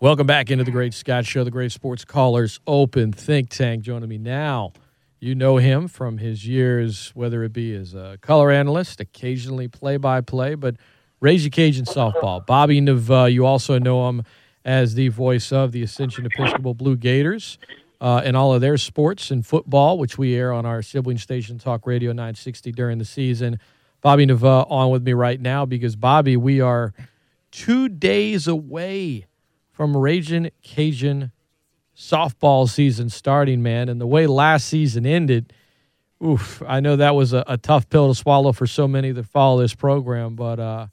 Welcome back into the Great Scott Show, the Great Sports Callers Open Think Tank. Joining me now, you know him from his years, whether it be as a color analyst, occasionally play-by-play, but Ragin' Cajun softball. Bobby Neveaux, you also know him as the voice of the Ascension Episcopal Blue Gators uh, and all of their sports and football, which we air on our sibling station, Talk Radio 960, during the season. Bobby Neveaux on with me right now because, Bobby, we are two days away from Ragin' Cajun softball season starting, man. And the way last season ended, oof, I know that was a, a tough pill to swallow for so many that follow this program. But uh,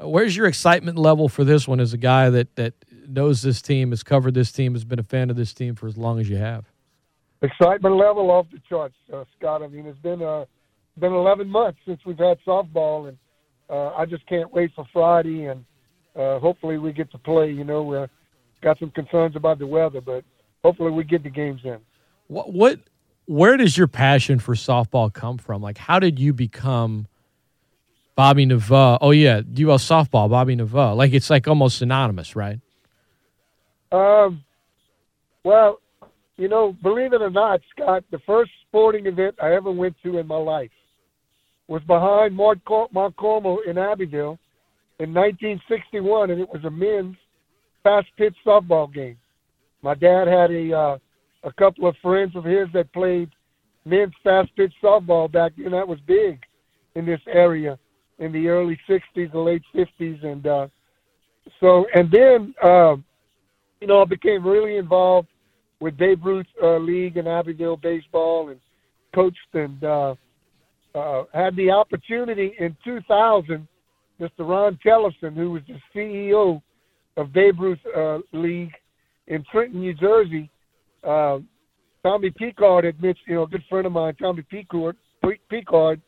where's your excitement level for this one as a guy that, that knows this team, has covered this team, has been a fan of this team for as long as you have? Excitement level off the charts, uh, Scott. I mean, it's been uh, been 11 months since we've had softball, and uh, I just can't wait for Friday, and uh, hopefully we get to play. You know, we're got some concerns about the weather, but hopefully we get the games in. What what where does your passion for softball come from? Like how did you become Bobby Neveaux? Oh yeah, UL softball, Bobby Neveaux. Like it's like almost synonymous, right? Um well, you know, believe it or not, Scott, the first sporting event I ever went to in my life was behind Mount Carmel in Abbeville in 1961, and it was a men's fast pitch softball game. My dad had a uh, a couple of friends of his that played men's fast pitch softball back then. That was big in this area in the early '60s, the late '50s, and uh, so and then uh, you know I became really involved with Babe Ruth uh, League and Abbeville baseball, and coached and uh, uh, had the opportunity in 2000. Mr. Ron Tellefson, who was the CEO of Babe Ruth uh, League in Trenton, New Jersey. Uh, Tommy Picard admits, you know, a good friend of mine, Tommy Picard, Picard,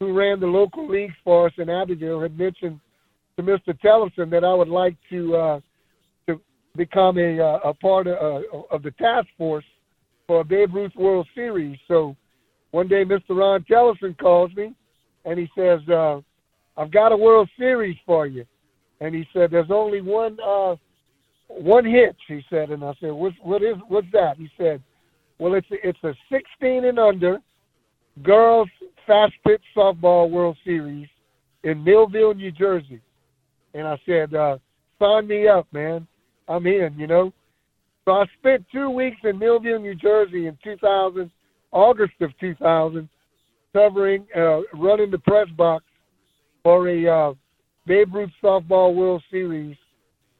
who ran the local leagues for us in Abbeville, had mentioned to Mr. Tellison that I would like to uh, to become a uh, a part of, uh, of the task force for a Babe Ruth World Series. So one day, Mr. Ron Tellison calls me and he says, uh, "I've got a World Series for you." And he said, "There's only one uh, one hitch." He said, and I said, "What what is what's that?" He said, "Well, it's a, it's a 16 and under girls fast pitch softball World Series in Millville, New Jersey." And I said, uh, "Sign me up, man. I'm in." You know. So I spent two weeks in Millville, New Jersey in 2000, August of 2000, covering, uh, running the press box for a uh, Babe Ruth Softball World Series,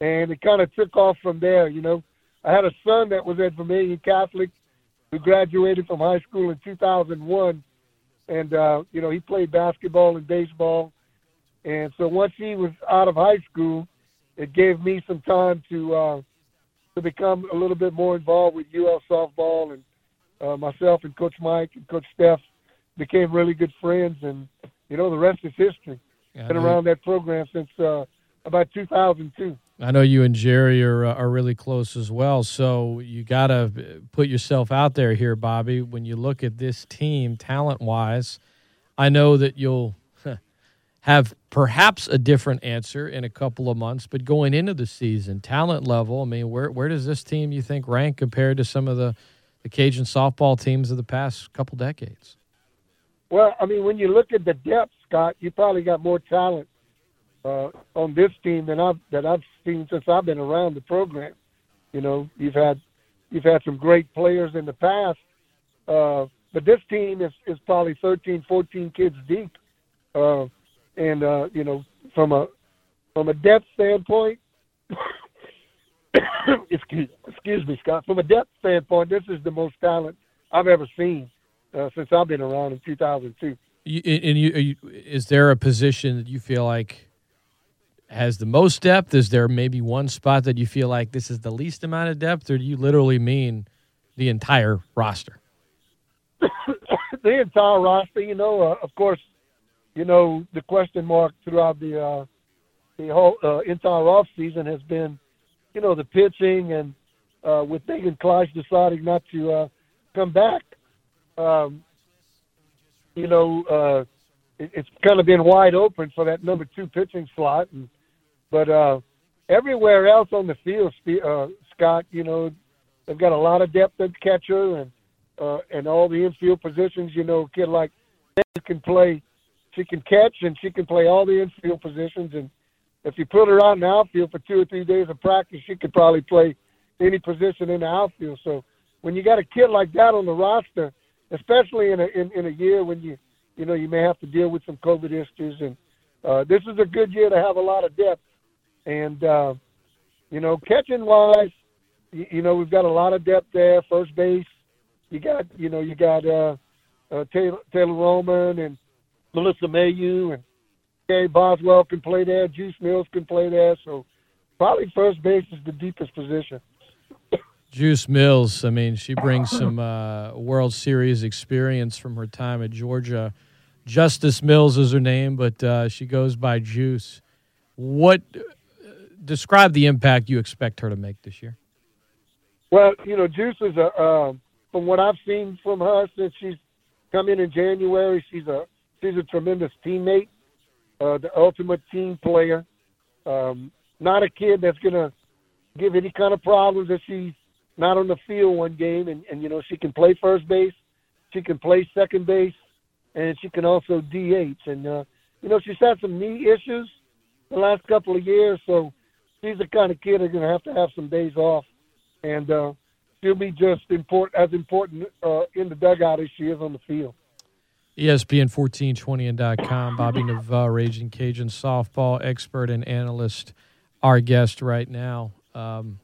and it kind of took off from there. You know, I had a son that was at Vermilion Catholic who graduated from high school in 2001, and uh, you know he played basketball and baseball, and so once he was out of high school, it gave me some time to uh, to become a little bit more involved with UL softball, and uh, myself and Coach Mike and Coach Steph became really good friends, and you know the rest is history. Been around that program since uh, about 2002. I know you and Jerry are uh, are really close as well. So you got to put yourself out there here, Bobby. When you look at this team, talent wise, I know that you'll have perhaps a different answer in a couple of months. But going into the season, talent level, I mean, where where does this team you think rank compared to some of the the Cajun softball teams of the past couple decades? Well, I mean, when you look at the depth, Scott, you probably got more talent uh, on this team than I've that I've seen since I've been around the program. You know, you've had you've had some great players in the past, uh, but this team is is probably 13, 14 kids deep, uh, and uh, you know, from a from a depth standpoint. excuse, excuse me, Scott. From a depth standpoint, this is the most talent I've ever seen uh, since I've been around in 2002. You, and you, you, is there a position that you feel like has the most depth? Is there maybe one spot that you feel like this is the least amount of depth, or do you literally mean the entire roster? the entire roster, you know. Uh, of course, you know the question mark throughout the uh, the whole uh, entire off season has been, you know, the pitching and uh, with Megan Kleist deciding not to uh, come back um, you know, uh, it, it's kind of been wide open for that number two pitching slot. And, but, uh, everywhere else on the field, uh, Scott, you know, they've got a lot of depth at catcher and uh, and all the infield positions. You know, kid like that can play. She can catch and she can play all the infield positions. And if you put her out in the outfield for two or three days of practice, she could probably play any position in the outfield. So when you got a kid like that on the roster, especially in a in, in a year when you you know you may have to deal with some COVID issues, and uh, this is a good year to have a lot of depth. And uh, you know, catching wise, you, you know we've got a lot of depth there. First base, you got you know you got uh, uh, Taylor, Taylor Roman and Melissa Mayeux and Gary Boswell can play there. Juice Mills can play there. So probably first base is the deepest position. Juice Mills, I mean, she brings some uh, World Series experience from her time at Georgia. Justice Mills is her name, but uh, she goes by Juice. What uh, describe the impact you expect her to make this year? Well, you know, Juice is a um, from what I've seen from her since she's come in in January, she's a she's a tremendous teammate, uh, the ultimate team player. Um, not a kid that's gonna give any kind of problems if she's not on the field one game, and, and you know she can play first base, she can play second base, and she can also DH. And uh, you know she's had some knee issues the last couple of years, so she's the kind of kid that's gonna have to have some days off, and uh, she'll be just important as important uh, in the dugout as she is on the field. ESPN 1420 and .com. Bobby Neveaux, Ragin' Cajun softball expert and analyst, our guest right now. Um,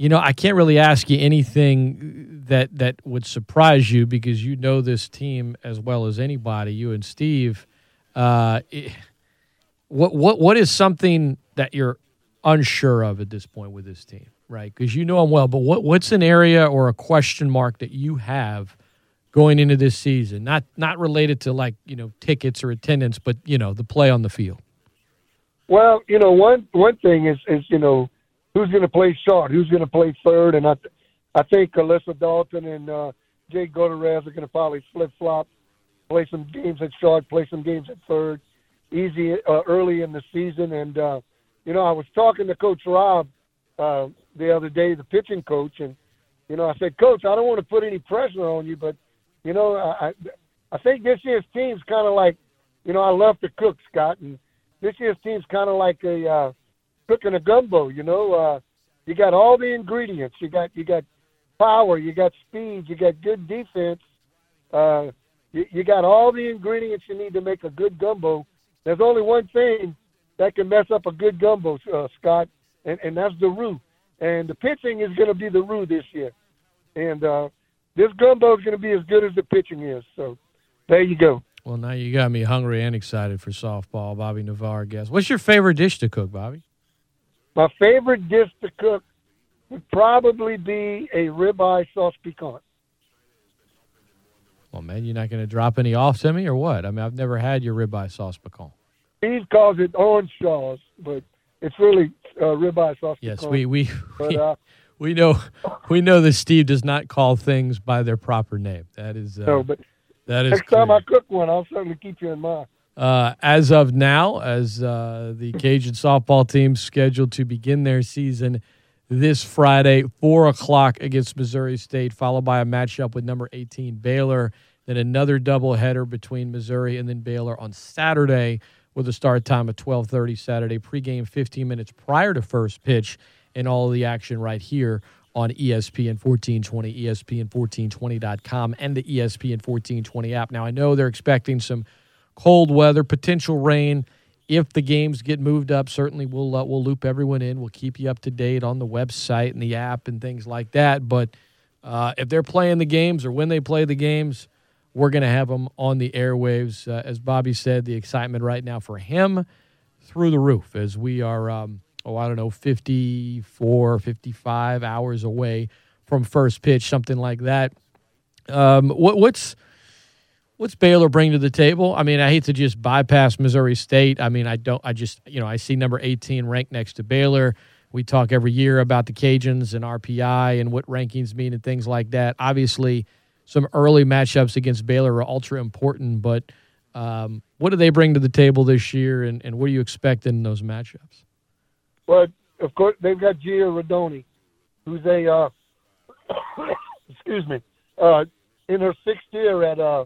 you know, I can't really ask you anything that that would surprise you because you know this team as well as anybody. You and Steve. Uh, it, what what what is something that you're unsure of at this point with this team, right? Because you know them well, but what what's an area or a question mark that you have going into this season? Not not related to like you know tickets or attendance, but you know the play on the field. Well, you know one one thing is is you know who's going to play short, who's going to play third, and I, th- I think Alyssa Dalton and uh, Jay Gutierrez are going to probably flip flop, play some games at short, play some games at third, easy uh, early in the season. And uh, you know, I was talking to Coach Rob uh, the other day, the pitching coach, and you know, I said, Coach, I don't want to put any pressure on you, but you know, I I think this year's team's kind of like, you know, I love to cook, Scott, and this year's team's kind of like a uh, cooking a gumbo. You know, uh, you got all the ingredients. You got you got power. You got speed. You got good defense. Uh, you, you got all the ingredients you need to make a good gumbo. There's only one thing that can mess up a good gumbo, uh, Scott, and, and that's the roux. And the pitching is going to be the roux this year. And uh, this gumbo is going to be as good as the pitching is. So there you go. Well, now you got me hungry and excited for softball. Bobby Neveaux guest. What's your favorite dish to cook, Bobby? My favorite dish to cook would probably be a ribeye sauce piquant. Well, man, you're not going to drop any off to me or what? I mean, I've never had your ribeye sauce piquant. Steve calls it orange sauce, but it's really uh, ribeye sauce. Yes, we we but, uh, we know we know that Steve does not call things by their proper name. That is uh, no, but that is next clear. time I cook one, I'll certainly keep you in mind. Uh, as of now, as uh, the Cajun softball team scheduled to begin their season this Friday, 4 o'clock against Missouri State, followed by a matchup with number 18 Baylor, then another doubleheader between Missouri and then Baylor on Saturday with a start time of 12:30 Saturday, pregame 15 minutes prior to first pitch, and all the action right here on ESPN 1420, ESPN1420.com, and the ESPN 1420 app. Now I know they're expecting some cold weather, potential rain. If the games get moved up, certainly we'll uh, we'll loop everyone in. We'll keep you up to date on the website and the app and things like that. But uh, if they're playing the games or when they play the games, we're going to have them on the airwaves. Uh, as Bobby said, the excitement right now for him through the roof as we are, um, oh, I don't know, 54, 55 hours away from first pitch, something like that. Um, what, what's what's Baylor bring to the table? I mean, I hate to just bypass Missouri State. I mean, I don't. I just you know I see number eighteen ranked next to Baylor. We talk every year about the Cajuns and RPI and what rankings mean and things like that. Obviously, some early matchups against Baylor are ultra important, but um, what do they bring to the table this year, and, and what do you expect in those matchups? Well, of course, they've got Gia Rodoni, who's a uh, excuse me, uh, in her sixth year at uh,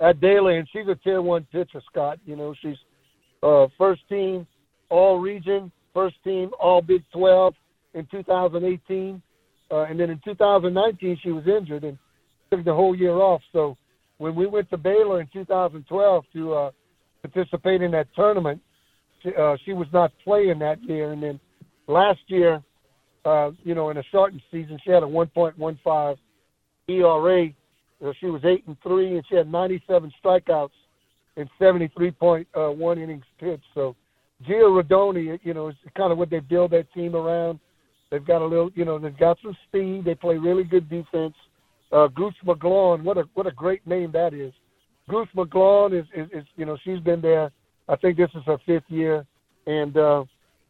at Baylor, and she's a tier one pitcher. Scott, you know, she's uh, first team All Region, first team All Big Twelve in 2018, uh, and then in 2019 she was injured and took the whole year off. So when we went to Baylor in 2012 to uh, participate in that tournament, she, uh, she was not playing that year, and then last year, uh, you know, in a shortened season, she had a 1.15 ERA. She was eight and three, and she had 97 strikeouts in 73.1 uh, innings pitched. So, Gia Rodoni, you know, is kind of what they build that team around. They've got a little, you know, they've got some speed. They play really good defense. Uh, Goose McGlone, what a what a great name that is. Goose McGlone is, is, is you know, she's been there. I think this is her fifth year, and uh,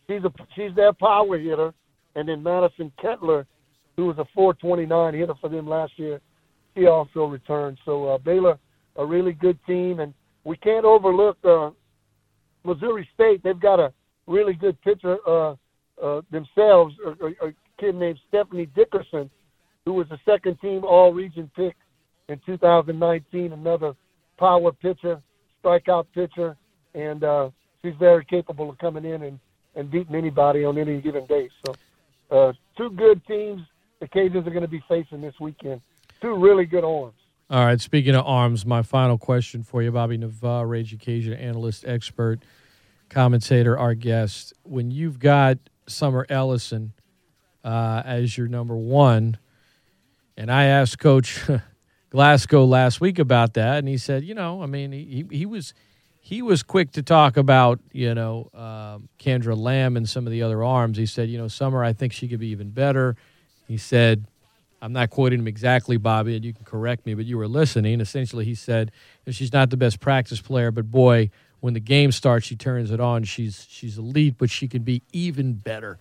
she's a she's their power hitter. And then Madison Kettler, who was a 429 hitter for them last year, he also returned. So uh, Baylor, a really good team, and we can't overlook uh, Missouri State. They've got a really good pitcher uh, uh, themselves, a, a, kid named Stephanie Dickerson, who was a second team All Region pick in 2019. Another power pitcher, strikeout pitcher, and uh, she's very capable of coming in and, and beating anybody on any given day. So, uh, two good teams the Cajuns are going to be facing this weekend. Two really good arms. All right. Speaking of arms, my final question for you, Bobby Neveaux, Ragin' Cajun analyst, expert, commentator, our guest. When you've got Summer Ellison uh, as your number one, and I asked Coach Glasgow last week about that, and he said, you know, I mean, he he was he was quick to talk about you know um, Kendra Lamb and some of the other arms. He said, you know, Summer, I think she could be even better. He said, I'm not quoting him exactly, Bobby, and you can correct me, but you were listening. Essentially, he said she's not the best practice player, but boy, when the game starts, she turns it on. She's she's elite, but she can be even better.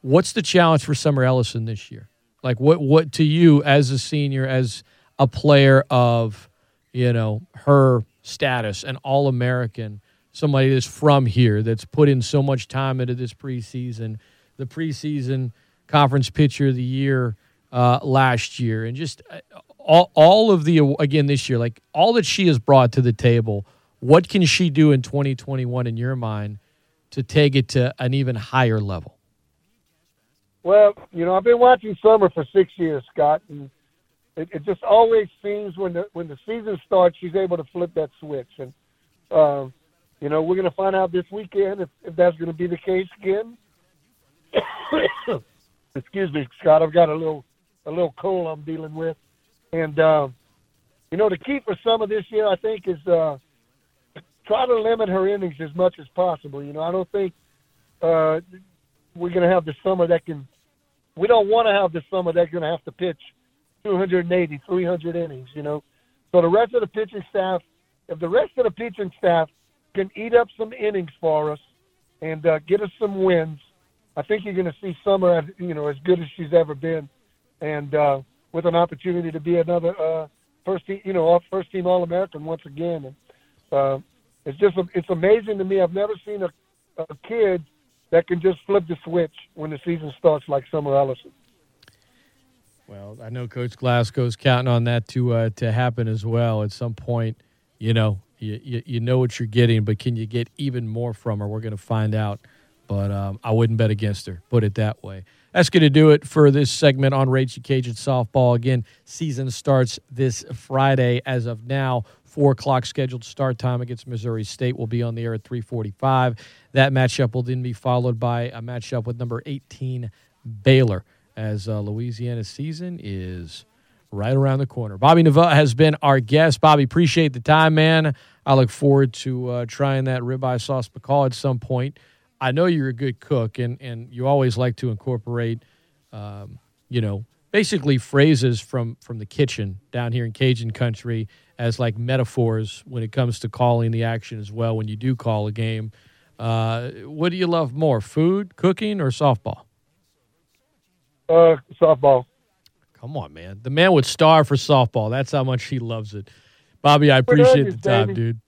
What's the challenge for Summer Ellison this year? Like what what to you as a senior, as a player of you know her status, an All American, somebody that's from here, that's put in so much time into this preseason, the preseason conference pitcher of the year uh, last year, and just uh, all all of the again this year, like all that she has brought to the table. What can she do in 2021 in your mind to take it to an even higher level? Well, you know, I've been watching Summer for six years, Scott, and it, it just always seems when the when the season starts, she's able to flip that switch. And uh, you know, we're going to find out this weekend if, if that's going to be the case again. Excuse me, Scott. I've got a little a little cold I'm dealing with, and uh, you know, the key for Summer this year, I think, is uh, try to limit her innings as much as possible. You know, I don't think uh, we're going to have the summer that can. We don't want to have the summer that's going to have to pitch 280, 300 innings. You know, so the rest of the pitching staff, if the rest of the pitching staff can eat up some innings for us and uh, get us some wins, I think you're going to see Summer, you know, as good as she's ever been, and uh, with an opportunity to be another uh, first team, you know, first team All American once again. And uh, it's just it's amazing to me. I've never seen a, a kid that can just flip the switch when the season starts like Summer Ellison. Well, I know Coach Glasgow's counting on that to uh, to happen as well. At some point, you know, you, you, you know what you're getting, but can you get even more from her? We're going to find out. But um, I wouldn't bet against her. Put it that way. That's going to do it for this segment on Ragin' Cajun softball. Again, season starts this Friday. As of now, four o'clock scheduled start time against Missouri State will be on the air at 345. That matchup will then be followed by a matchup with number 18 Baylor as uh, Louisiana's season is right around the corner. Bobby Neveaux has been our guest. Bobby, appreciate the time, man. I look forward to uh, trying that ribeye sauce piquant at some point. I know you're a good cook, and, and you always like to incorporate, um, you know, basically phrases from from the kitchen down here in Cajun country as like metaphors when it comes to calling the action as well. When you do call a game, uh, what do you love more, food, cooking, or softball? Uh, softball. Come on, man. The man would starve for softball. That's how much he loves it. Bobby, I appreciate the time, dude.